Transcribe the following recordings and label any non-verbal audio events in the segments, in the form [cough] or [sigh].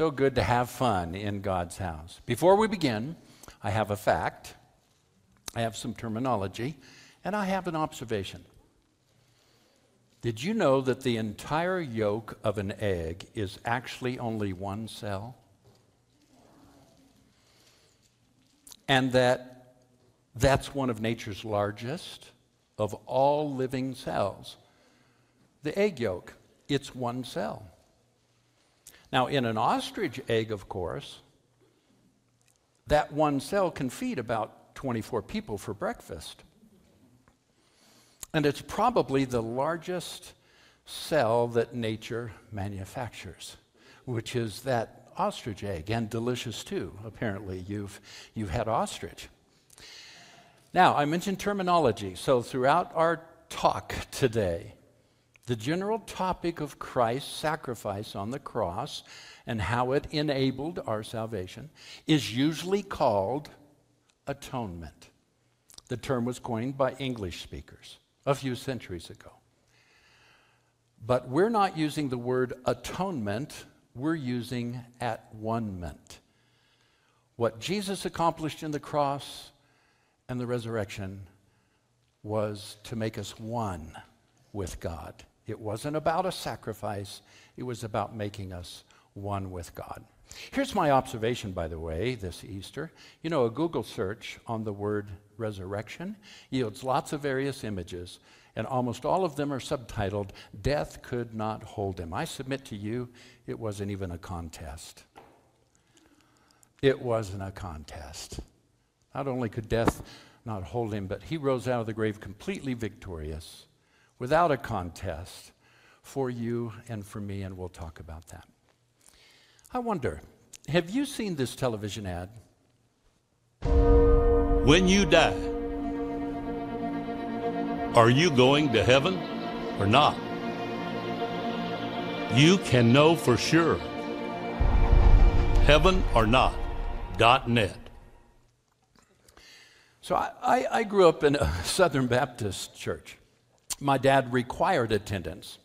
so good to have fun in God's house. Before we begin, I have a fact, I have some terminology, and I have an observation. Did you know that the entire yolk of an egg is actually only one cell? And that that's one of nature's largest of all living cells. The egg yolk, it's one cell. Now, in an ostrich egg, of course, that one cell can feed about 24 people for breakfast. And it's probably the largest cell that nature manufactures, which is that ostrich egg, and delicious too. Apparently, you've, you've had ostrich. Now, I mentioned terminology, so throughout our talk [laughs] today, the general topic of Christ's sacrifice on the cross and how it enabled our salvation is usually called atonement. The term was coined by English speakers a few centuries ago. But we're not using the word atonement, we're using at one. What Jesus accomplished in the cross and the resurrection was to make us one with God. It wasn't about a sacrifice, it was about making us one with God. Here's my observation, by the way, this Easter. You know, a Google search on the word resurrection yields lots of various images, and almost all of them are subtitled, Death Could Not Hold Him. I submit to you, it wasn't even a contest. It wasn't a contest. Not only could death not hold him, but he rose out of the grave completely victorious without a contest for you and for me, and we'll talk about that. I wonder, have you seen this television ad? When you die, are you going to heaven or not? You can know for sure. Heaven or not. Dot net. So I, I, I grew up in a [laughs] Southern Baptist church my dad required attendance.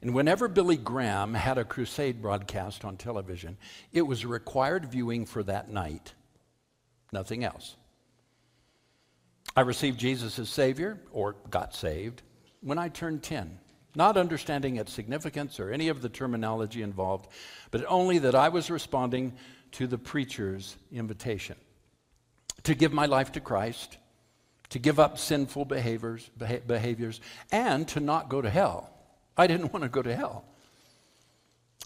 And whenever Billy Graham had a crusade broadcast on television, it was required viewing for that night, nothing else. I received Jesus as Savior, or got saved, when I turned 10, not understanding its significance or any of the terminology involved, but only that I was responding to the preacher's invitation to give my life to Christ to give up sinful behaviors, behaviors and to not go to hell. I didn't [laughs] want to go to hell.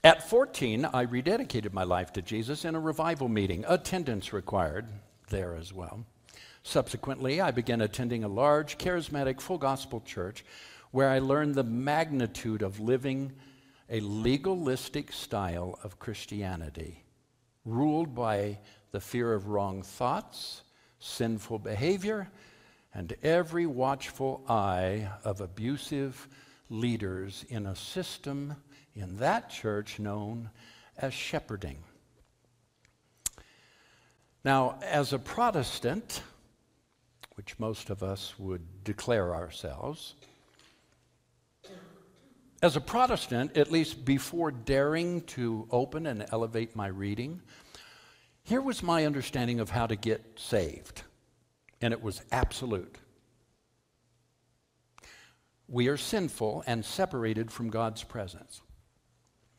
At 14, I rededicated my life to Jesus in a revival meeting, attendance required there as well. Subsequently, I began attending a large, charismatic, full gospel church where I learned the magnitude of living a legalistic style of Christianity, ruled by the fear of wrong thoughts, sinful behavior, and every watchful eye of abusive leaders in a system in that church known as shepherding. Now, as a Protestant, which most of us would declare ourselves, as a Protestant, at least before daring to open and elevate my reading, here was my understanding of how to get saved and it was absolute. We are sinful and separated from God's presence.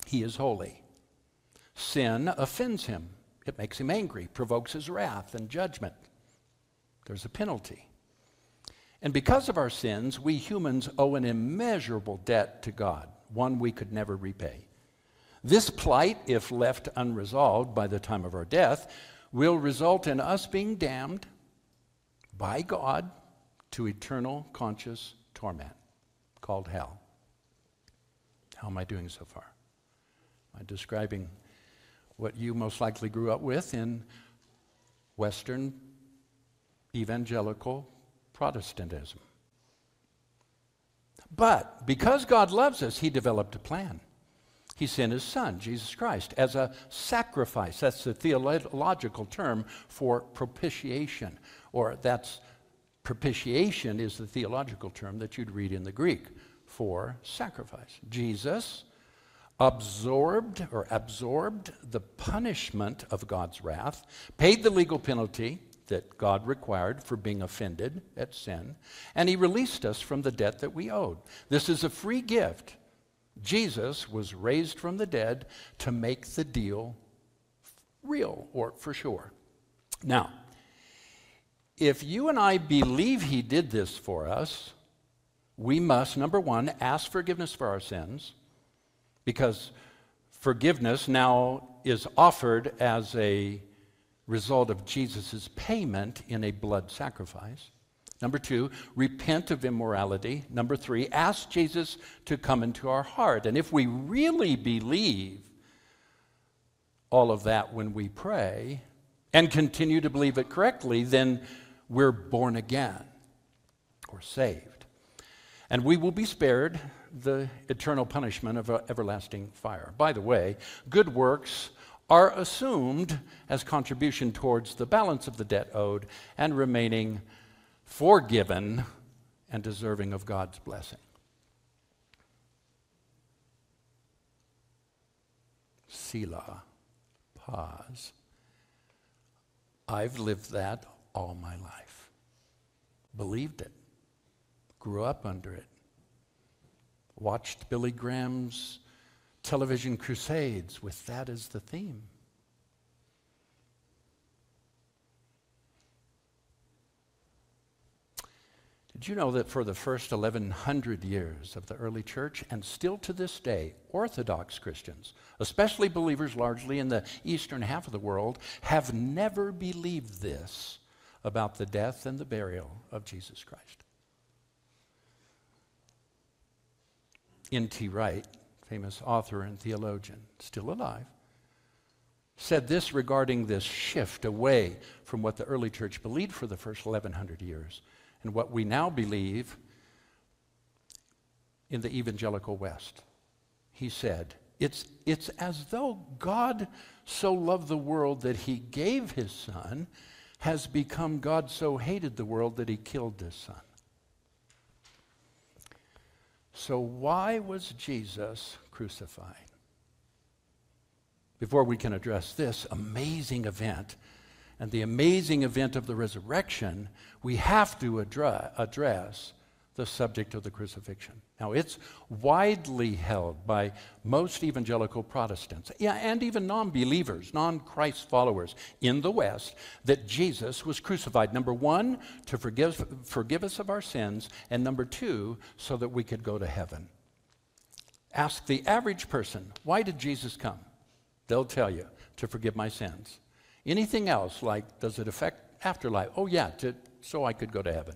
He is holy. Sin offends him, it makes him angry, provokes his wrath and judgment. There's a penalty. And because of our sins, we humans owe an immeasurable debt to God, one we could never repay. This plight, if left unresolved by the time of our death, will result in us being damned by God to eternal conscious torment called hell. How am I doing so far? Am I describing what you most likely grew up with in Western evangelical Protestantism? But because God loves us, He developed a plan. He sent His Son, Jesus Christ, as a sacrifice. That's the theological term for propitiation, or that's propitiation is the theological term that you'd read in the Greek for sacrifice. Jesus absorbed or absorbed the punishment of God's wrath, paid the legal penalty that God required for being offended at sin, and he released us from the debt that we owed. This is a free gift. Jesus was raised from the dead to make the deal real or for sure. Now, if you and I believe he did this for us, we must, number one, ask forgiveness for our sins because forgiveness now is offered as a result of Jesus' payment in a blood sacrifice. Number two, repent of immorality. Number three, ask Jesus to come into our heart. And if we really believe all of that when we pray and continue to believe it correctly, then we're born again or saved. And we will be spared the eternal punishment of everlasting fire. By the way, good works are assumed as contribution towards the balance of the debt owed and remaining forgiven and deserving of God's blessing. Selah. Pause. I've lived that all my life. Believed it. Grew up under it. Watched Billy Graham's television crusades with that as the theme. Did you know that for the first 1100 years of the early church, and still to this day, Orthodox Christians, especially believers largely in the eastern half of the world, have never believed this about the death and the burial of Jesus Christ? N.T. Wright, famous author and theologian, still alive, said this regarding this shift away from what the early church believed for the first 1100 years and what we now believe in the evangelical West. He said, it's, it's as though God so loved the world that he gave his son, has become God so hated the world that he killed his son. So, why was Jesus crucified? Before we can address this amazing event, and the amazing event of the resurrection, we have to address the subject of the crucifixion. Now, it's widely held by most evangelical Protestants yeah, and even non believers, non Christ followers in the West that Jesus was crucified. Number one, to forgive, forgive us of our sins, and number two, so that we could go to heaven. Ask the average person, why did Jesus come? They'll tell you, to forgive my sins. Anything else, like does it affect afterlife? Oh, yeah, to, so I could go to heaven.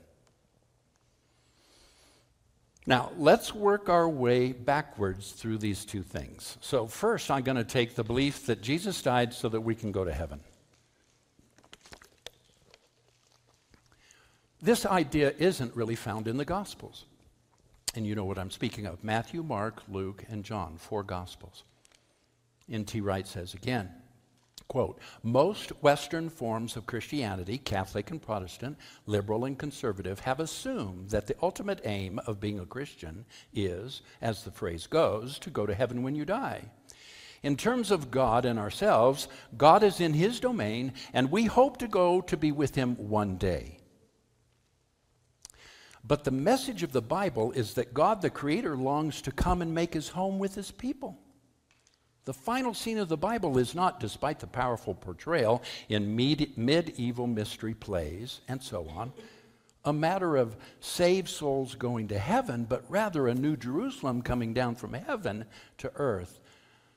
Now, let's work our way backwards through these two things. So, first, I'm going to take the belief that Jesus died so that we can go to heaven. This idea isn't really found in the Gospels. And you know what I'm speaking of Matthew, Mark, Luke, and John, four Gospels. N.T. Wright says again, Quote Most Western forms of Christianity, Catholic and Protestant, liberal and conservative, have assumed that the ultimate aim of being a Christian is, as the phrase goes, to go to heaven when you die. In terms of God and ourselves, God is in His domain, and we hope to go to be with Him one day. But the message of the Bible is that God, the Creator, longs to come and make His home with His people. The final scene of the Bible is not, despite the powerful portrayal in med- medieval mystery plays and so on, a matter of saved souls going to heaven, but rather a new Jerusalem coming down from heaven to earth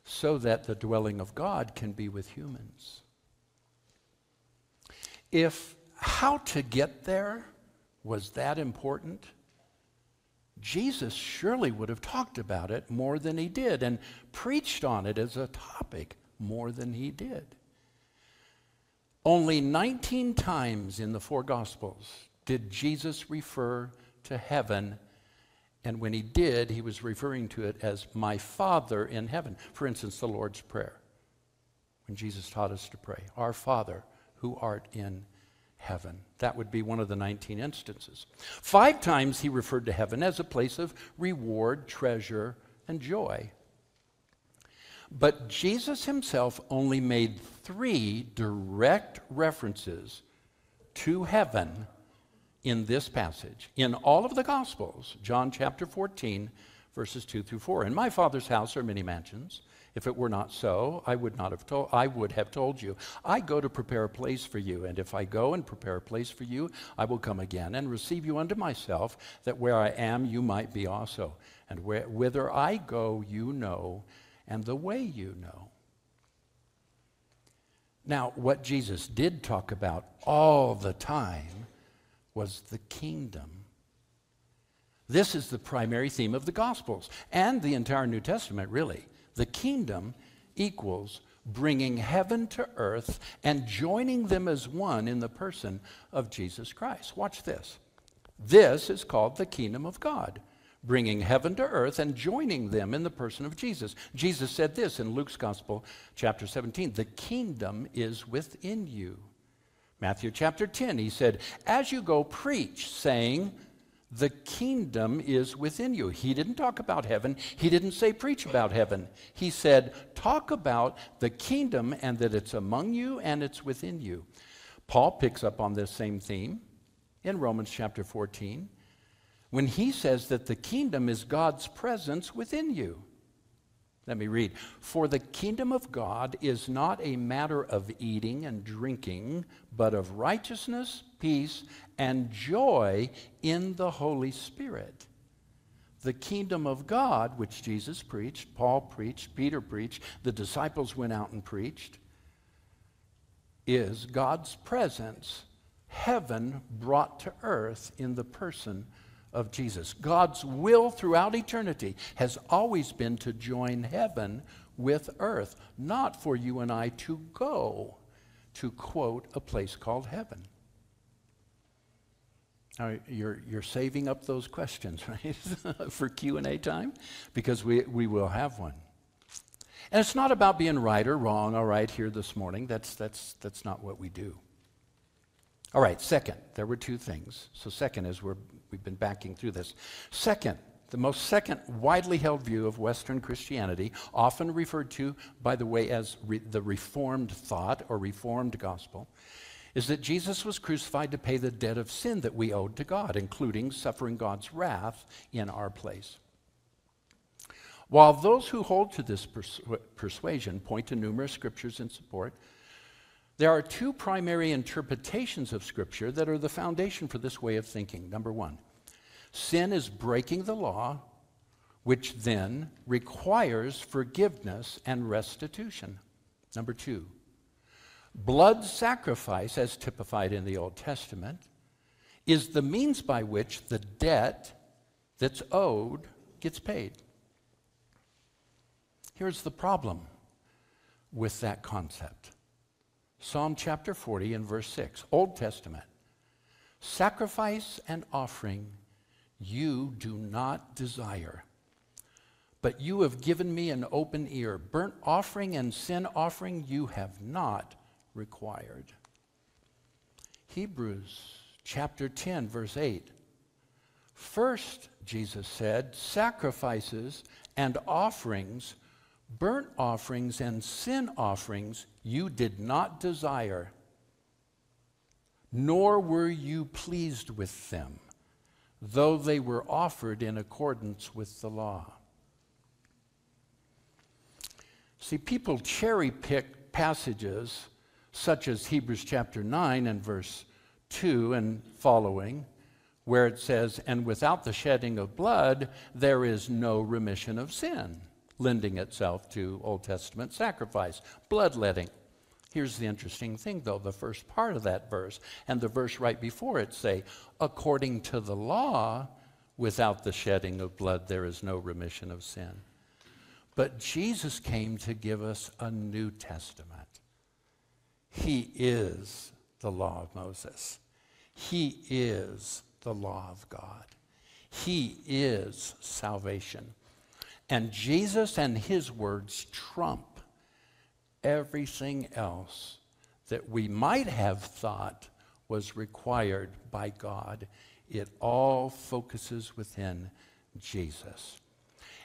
so that the dwelling of God can be with humans. If how to get there was that important, Jesus surely would have talked about it more than he did and preached on it as a topic more than he did. Only 19 times in the four Gospels did Jesus refer to heaven, and when he did, he was referring to it as my Father in heaven. For instance, the Lord's Prayer, when Jesus taught us to pray, Our Father who art in heaven. That would be one of the 19 instances. Five times he referred to heaven as a place of reward, treasure, and joy. But Jesus himself only made three direct references to heaven in this passage. In all of the Gospels, John chapter 14, verses 2 through 4. In my Father's house are many mansions. If it were not so, I would not have told I would have told you. I go to prepare a place for you, and if I go and prepare a place for you, I will come again and receive you unto myself, that where I am you might be also. And where, whither I go you know, and the way you know. Now, what Jesus did talk about all the time was the kingdom. This is the primary theme of the Gospels and the entire New Testament, really. The kingdom equals bringing heaven to earth and joining them as one in the person of Jesus Christ. Watch this. This is called the kingdom of God, bringing heaven to earth and joining them in the person of Jesus. Jesus said this in Luke's Gospel, chapter 17 The kingdom is within you. Matthew chapter 10, he said, As you go, preach, saying, the kingdom is within you. He didn't talk about heaven. He didn't say preach about heaven. He said talk about the kingdom and that it's among you and it's within you. Paul picks up on this same theme in Romans chapter 14 when he says that the kingdom is God's presence within you. Let me read. For the kingdom of God is not a matter of eating and drinking, but of righteousness, peace, and joy in the Holy Spirit. The kingdom of God, which Jesus preached, Paul preached, Peter preached, the disciples went out and preached, is God's presence, heaven brought to earth in the person of Jesus. God's will throughout eternity has always been to join heaven with earth, not for you and I to go to quote a place called heaven. Now, you're, you're saving up those questions, [laughs] right, for Q&A time? Because we, we will have one. And it's not about being right or wrong, all right, here this morning. That's, that's, that's not what we do. All right, second, there were two things. So, second is we're, we've been backing through this. Second, the most second widely held view of Western Christianity, often referred to, by the way, as re- the Reformed thought or Reformed gospel, is that Jesus was crucified to pay the debt of sin that we owed to God, including suffering God's wrath in our place. While those who hold to this persu- persuasion point to numerous scriptures in support, there are two primary interpretations of Scripture that are the foundation for this way of thinking. Number one, sin is breaking the law, which then requires forgiveness and restitution. Number two, blood sacrifice, as typified in the Old Testament, is the means by which the debt that's owed gets paid. Here's the problem with that concept Psalm chapter 40 and verse 6, Old Testament. Sacrifice and offering you do not desire, but you have given me an open ear. Burnt offering and sin offering you have not required. Hebrews chapter 10, verse 8. First, Jesus said, sacrifices and offerings Burnt offerings and sin offerings you did not desire, nor were you pleased with them, though they were offered in accordance with the law. See, people cherry pick passages such as Hebrews chapter 9 and verse 2 and following, where it says, And without the shedding of blood, there is no remission of sin lending itself to Old Testament sacrifice, bloodletting. Here's the interesting thing, though the first part of that verse and the verse right before it say, according to the law, without the shedding of blood, there is no remission of sin. But Jesus came to give us a New Testament. He is the law of Moses, He is the law of God, He is salvation. And Jesus and his words trump everything else that we might have thought was required by God. It all focuses within Jesus.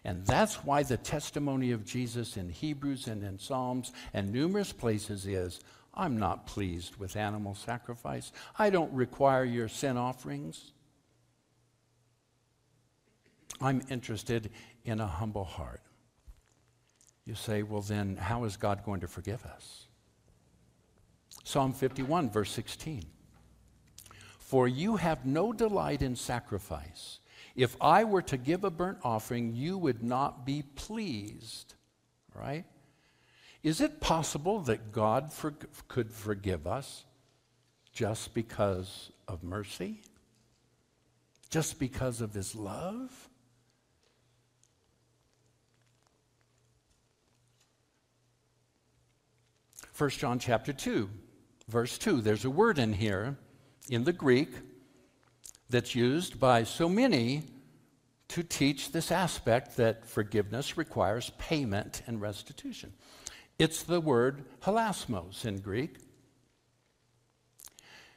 And that's why the testimony of Jesus in Hebrews and in Psalms and numerous places is I'm not pleased with animal sacrifice. I don't require your sin offerings. I'm interested in a humble heart. You say, well, then, how is God going to forgive us? Psalm 51, verse 16. For you have no delight in sacrifice. If I were to give a burnt offering, you would not be pleased. Right? Is it possible that God for, could forgive us just because of mercy? Just because of his love? 1 John chapter 2, verse 2. There's a word in here in the Greek that's used by so many to teach this aspect that forgiveness requires payment and restitution. It's the word hilasmos in Greek.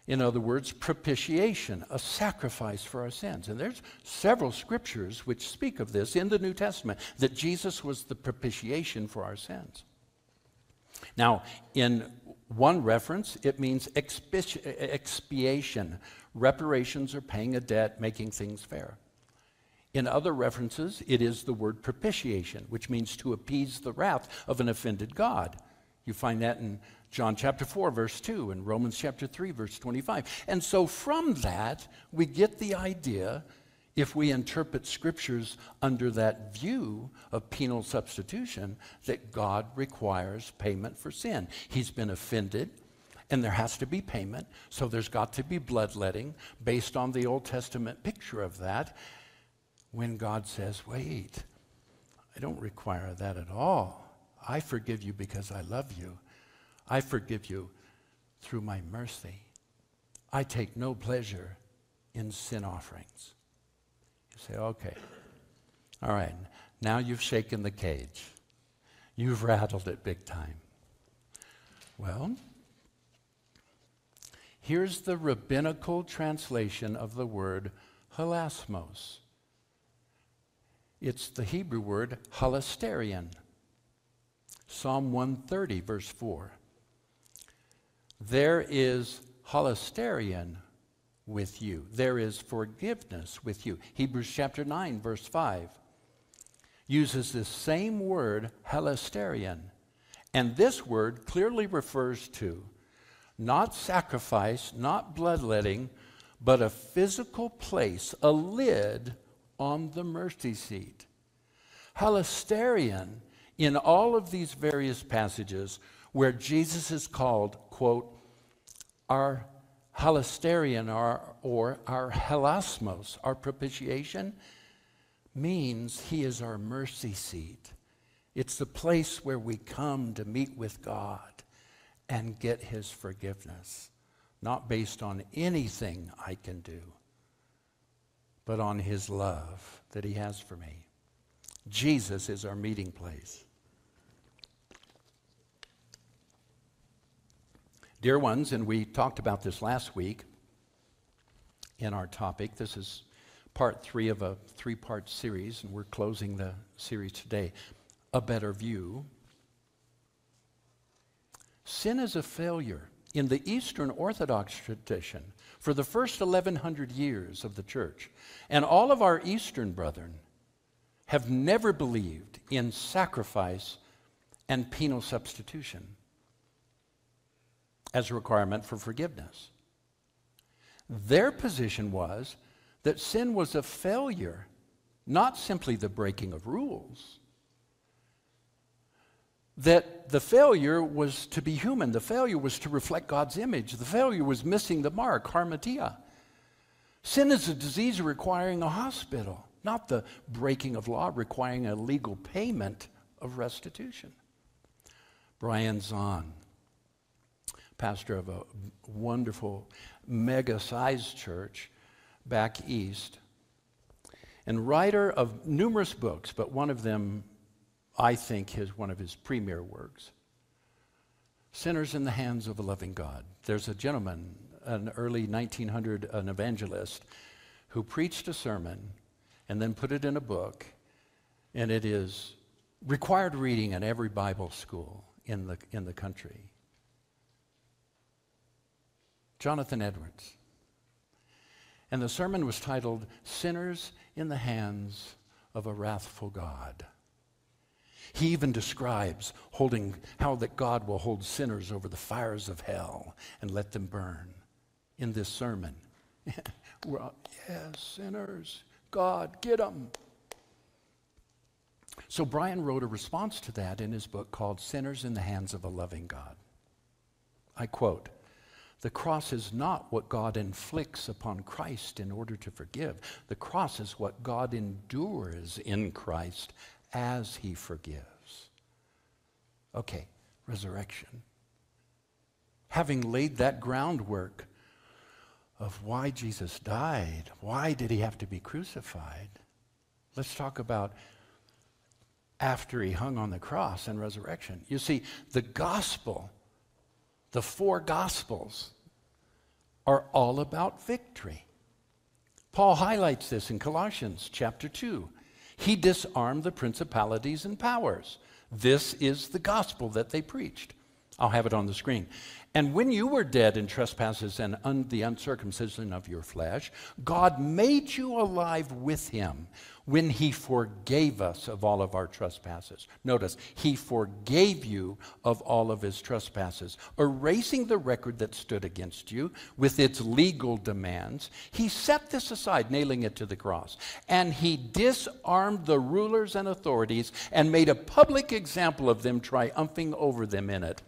In other words, propitiation, a sacrifice for our sins. And there's several scriptures which speak of this in the New Testament that Jesus was the propitiation for our sins. Now, in one reference, it means expiation, reparations or paying a debt, making things fair. In other references, it is the word propitiation, which means to appease the wrath of an offended God. You find that in John chapter 4, verse 2, and Romans chapter 3, verse 25. And so from that, we get the idea if we interpret scriptures under that view of penal substitution, that God requires payment for sin. He's been offended, and there has to be payment, so there's got to be bloodletting based on the Old Testament picture of that. When God says, wait, I don't require that at all. I forgive you because I love you. I forgive you through my mercy. I take no pleasure in sin offerings. You say, okay, all right, now you've shaken the cage. You've rattled it big time. Well, here's the rabbinical translation of the word hilasmos. It's the Hebrew word hilasterion. Psalm 130, verse 4. There is hilasterion with you. There is forgiveness with you. Hebrews chapter 9, verse 5 uses this same word, hilasterion. And this word clearly refers to not sacrifice, not bloodletting, but a physical place, a lid on the mercy seat. Hilasterion, in all of these various passages where Jesus is called, quote, our hilasterion or, or our hilasmos, our propitiation, means he is our mercy seat. It's the place where we come to meet with God and get his forgiveness, not based on anything I can do, but on his love that he has for me. Jesus is our meeting place. Dear ones, and we talked about this last week in our topic. This is part three of a three part series, and we're closing the series today. A better view. Sin is a failure. In the Eastern Orthodox tradition, for the first 1100 years of the church, and all of our Eastern brethren have never believed in sacrifice and penal substitution as a requirement for forgiveness. Their position was that sin was a failure, not simply the breaking of rules. That the failure was to be human, the failure was to reflect God's image, the failure was missing the mark, hamartia. Sin is a disease requiring a hospital, not the breaking of law requiring a legal payment of restitution. Brian Zahnd, pastor of a wonderful, mega sized church back east, and writer of numerous books, but one of them I think is one of his premier works Sinners in the Hands of a Loving God. There's a gentleman, an early 1900, an evangelist, who preached a sermon and then put it in a book And it is required reading in every Bible school in the, in the country. Jonathan Edwards. And the sermon was titled Sinners in the Hands of a Wrathful God. He even describes holding how that God will hold sinners over the fires of hell and let them burn in this sermon. [laughs] well, yes, sinners, God, get them. So Brian wrote a response to that in his book called Sinners in the Hands of a Loving God. I quote, the cross is not what God inflicts upon Christ in order to forgive. The cross is what God endures in Christ as he forgives. Okay, resurrection. Having laid that groundwork of why Jesus died, why did he have to be crucified? Let's talk about after he hung on the cross and resurrection. You see, the gospel, the four gospels, are all about victory. Paul highlights this in Colossians chapter 2. He disarmed the principalities and powers. This is the gospel that they preached. I'll have it on the screen. And when you were dead in trespasses and un- the uncircumcision of your flesh, God made you alive with him when he forgave us of all of our trespasses. Notice, he forgave you of all of his trespasses, erasing the record that stood against you with its legal demands. He set this aside, nailing it to the cross. And he disarmed the rulers and authorities and made a public example of them, triumphing over them in it.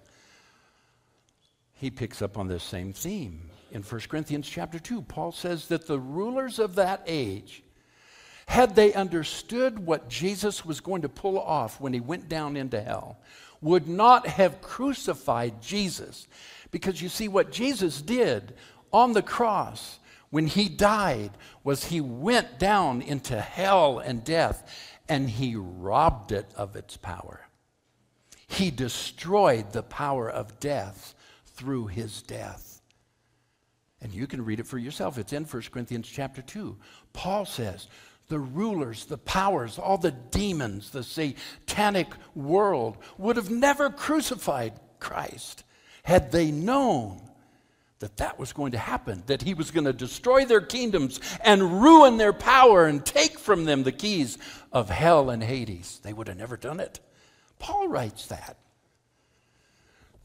He picks up on this same theme. In 1 Corinthians chapter 2, Paul says that the rulers of that age, had they understood what Jesus was going to pull off when he went down into hell, would not have crucified Jesus. Because you see, what Jesus did on the cross when he died was he went down into hell and death and he robbed it of its power. He destroyed the power of death through his death. And you can read it for yourself. It's in 1 Corinthians chapter 2. Paul says, the rulers, the powers, all the demons, the satanic world would have never crucified Christ had they known that that was going to happen, that he was going to destroy their kingdoms and ruin their power and take from them the keys of hell and Hades. They would have never done it. Paul writes that.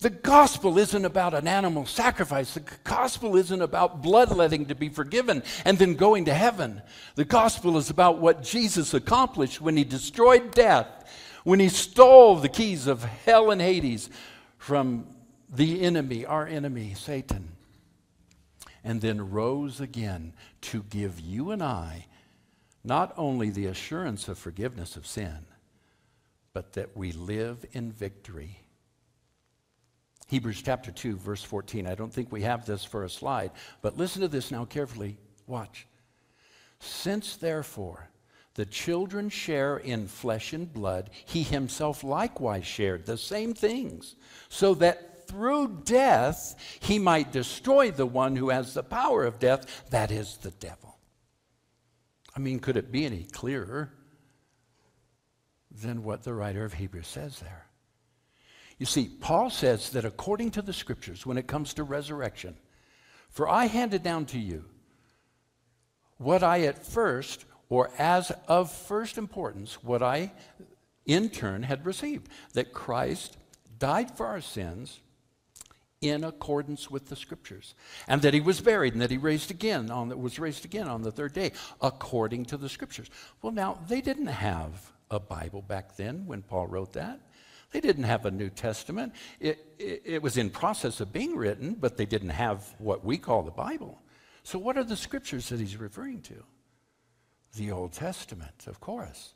The gospel isn't about an animal sacrifice. The gospel isn't about bloodletting to be forgiven and then going to heaven. The gospel is about what Jesus accomplished when he destroyed death, when he stole the keys of hell and Hades from the enemy, our enemy, Satan, and then rose again to give you and I not only the assurance of forgiveness of sin, but that we live in victory Hebrews chapter 2, verse 14. I don't think we have this for a slide, but listen to this now carefully. Watch. Since, therefore, the children share in flesh and blood, he himself likewise shared the same things, so that through death he might destroy the one who has the power of death, that is, the devil. I mean, could it be any clearer than what the writer of Hebrews says there? You see, Paul says that according to the scriptures, when it comes to resurrection, for I handed down to you what I at first, or as of first importance, what I in turn had received that Christ died for our sins in accordance with the scriptures and that he was buried and that he raised again on the, was raised again on the third day according to the scriptures. Well now they didn't have a bible back then when paul wrote that they didn't have a New Testament. It, it, it, was in process of being written, but they didn't have what we call the Bible. So, what are the scriptures that he's referring to? The Old Testament, of course.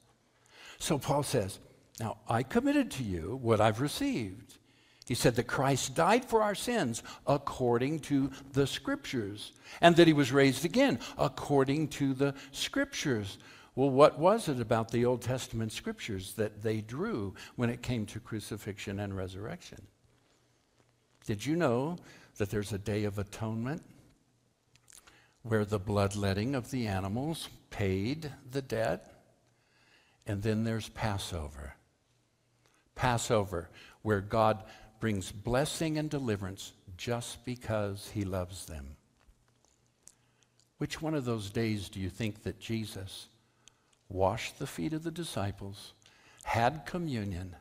So, Paul says, Now, I committed to you what I've received. He said that Christ died for our sins according to the scriptures, and that he was raised again according to the scriptures. Well, what was it about the Old Testament scriptures that they drew when it came to crucifixion and resurrection? Did you know that there's a day of atonement where the bloodletting of the animals paid the debt? And then there's Passover. Passover, where God brings blessing and deliverance just because he loves them. Which one of those days do you think that Jesus washed the feet of the disciples, had communion,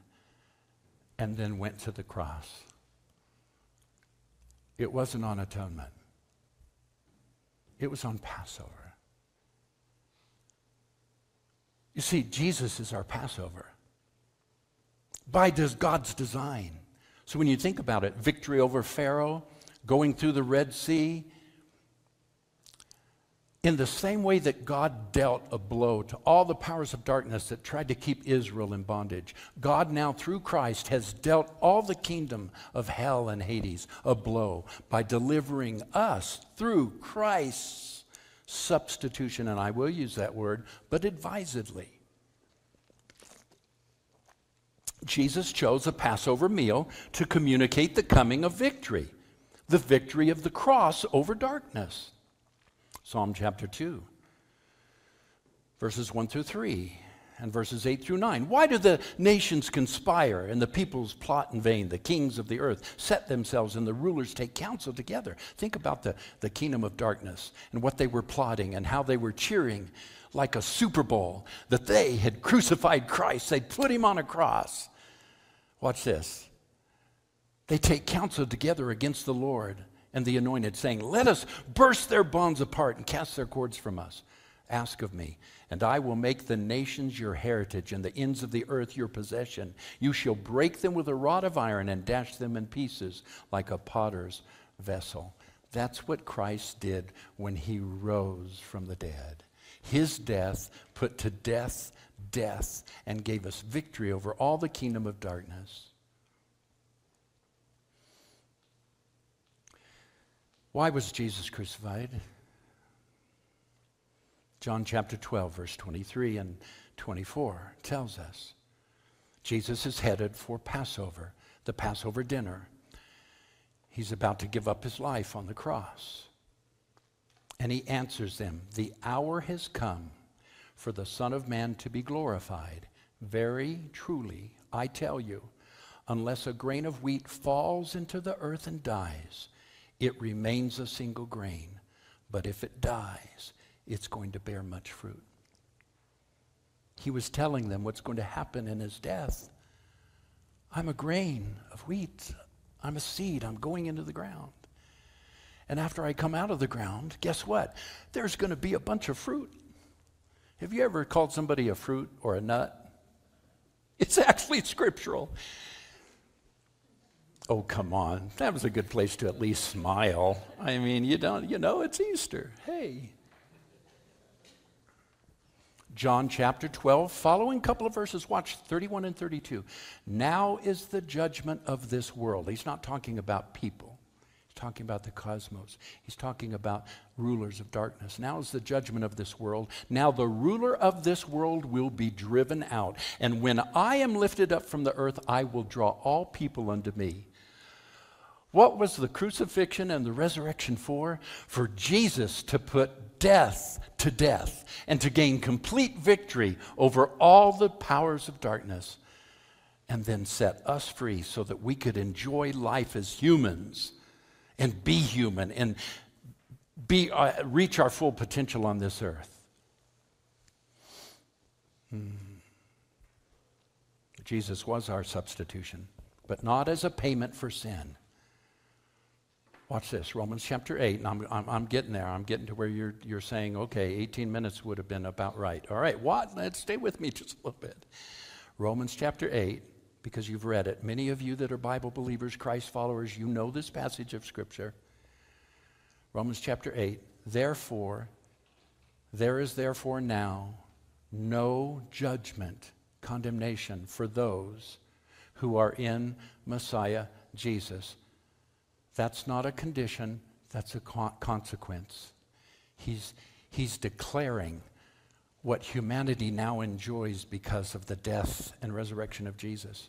and then went to the cross? It wasn't on atonement, it was on Passover. You see, Jesus is our Passover by God's design. So when you think about it, victory over Pharaoh, going through the Red Sea, in the same way that God dealt a blow to all the powers of darkness that tried to keep Israel in bondage, God now, through Christ, has dealt all the kingdom of hell and Hades a blow by delivering us through Christ's substitution. And I will use that word, but advisedly. Jesus chose a Passover meal to communicate the coming of victory, the victory of the cross over darkness. Psalm chapter 2, verses 1 through 3, and verses 8 through 9. Why do the nations conspire and the peoples plot in vain? The kings of the earth set themselves and the rulers take counsel together. Think about the, the kingdom of darkness and what they were plotting and how they were cheering like a Super Bowl that they had crucified Christ. They'd put him on a cross. Watch this. They take counsel together against the Lord and the anointed, saying, Let us burst their bonds apart and cast their cords from us. Ask of me, and I will make the nations your heritage and the ends of the earth your possession. You shall break them with a rod of iron and dash them in pieces like a potter's vessel. That's what Christ did when he rose from the dead. His death put to death death and gave us victory over all the kingdom of darkness. Why was Jesus crucified? John chapter 12, verse 23 and 24 tells us Jesus is headed for Passover, the Passover dinner. He's about to give up his life on the cross. And he answers them The hour has come for the Son of Man to be glorified. Very truly, I tell you, unless a grain of wheat falls into the earth and dies, it remains a single grain. But if it dies, it's going to bear much fruit. He was telling them what's going to happen in his death. I'm a grain of wheat. I'm a seed. I'm going into the ground. And after I come out of the ground, guess what? There's going to be a bunch of fruit. Have you ever called somebody a fruit or a nut? It's [laughs] actually scriptural. Oh, come on. That was a good place to at least smile. I mean, you don't, you know, it's Easter. Hey. John chapter 12, following couple of verses, watch 31 and 32. Now is the judgment of this world. He's not talking about people, he's talking about the cosmos. He's talking about rulers of darkness. Now is the judgment of this world. Now the ruler of this world will be driven out. And when I am lifted up from the earth, I will draw all people unto me. What was the crucifixion and the resurrection for? For Jesus to put death to death and to gain complete victory over all the powers of darkness and then set us free so that we could enjoy life as humans and be human and be, uh, reach our full potential on this earth. Hmm. Jesus was our substitution, but not as a payment for sin. Watch this, Romans chapter 8, and I'm, I'm, I'm, getting there. I'm getting to where you're, you're saying, okay, 18 minutes would have been about right. All right, what? Let's stay with me [laughs] just a little bit. Romans chapter 8, because you've read it. Many of you that are Bible believers, Christ followers, you know this passage of Scripture. Romans chapter 8, therefore, there is therefore now no judgment, condemnation for those who are in Messiah Jesus that's not a condition, that's a consequence. He's, he's declaring what humanity now enjoys because of the death and resurrection of Jesus.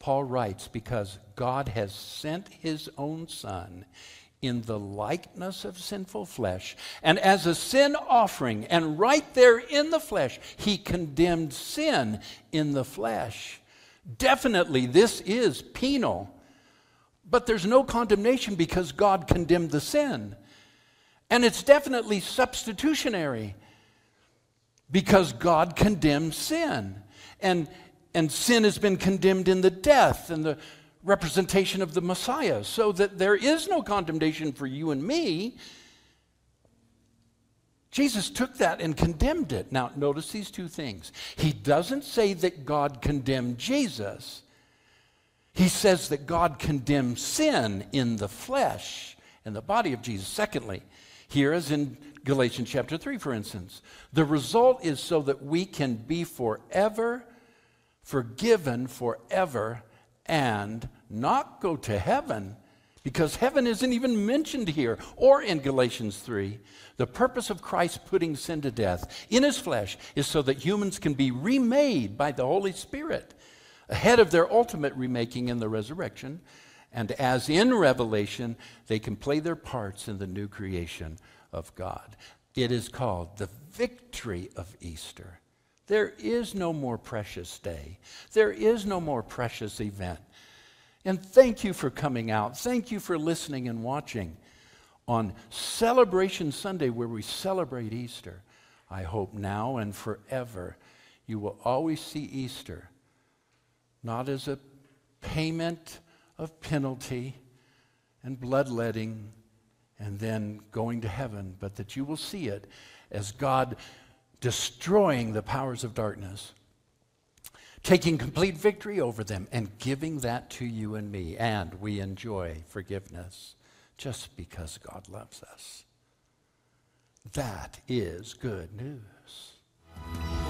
Paul writes, because God has sent his own Son in the likeness of sinful flesh. And as a sin offering, and right there in the flesh, he condemned sin in the flesh. Definitely, this is penal. But there's no condemnation because God condemned the sin. And it's definitely substitutionary because God condemned sin. And, and sin has been condemned in the death and the representation of the Messiah, so that there is no condemnation for you and me. Jesus took that and condemned it. Now, notice these two things. He doesn't say that God condemned Jesus, he says that God condemns sin in the flesh, in the body of Jesus. Secondly, here as in Galatians chapter 3, for instance, the result is so that we can be forever forgiven forever and not go to heaven because heaven isn't even mentioned here or in Galatians 3. The purpose of Christ putting sin to death in his flesh is so that humans can be remade by the Holy Spirit ahead of their ultimate remaking in the resurrection. And as in Revelation, they can play their parts in the new creation of God. It is called the victory of Easter. There is no more precious day. There is no more precious event. And thank you for coming out. Thank you for listening and watching on Celebration Sunday, where we celebrate Easter. I hope now and forever you will always see Easter not as a payment of penalty and bloodletting and then going to heaven, but that you will see it as God destroying the powers of darkness, taking complete victory over them, and giving that to you and me. And we enjoy forgiveness just because God loves us. That is good news.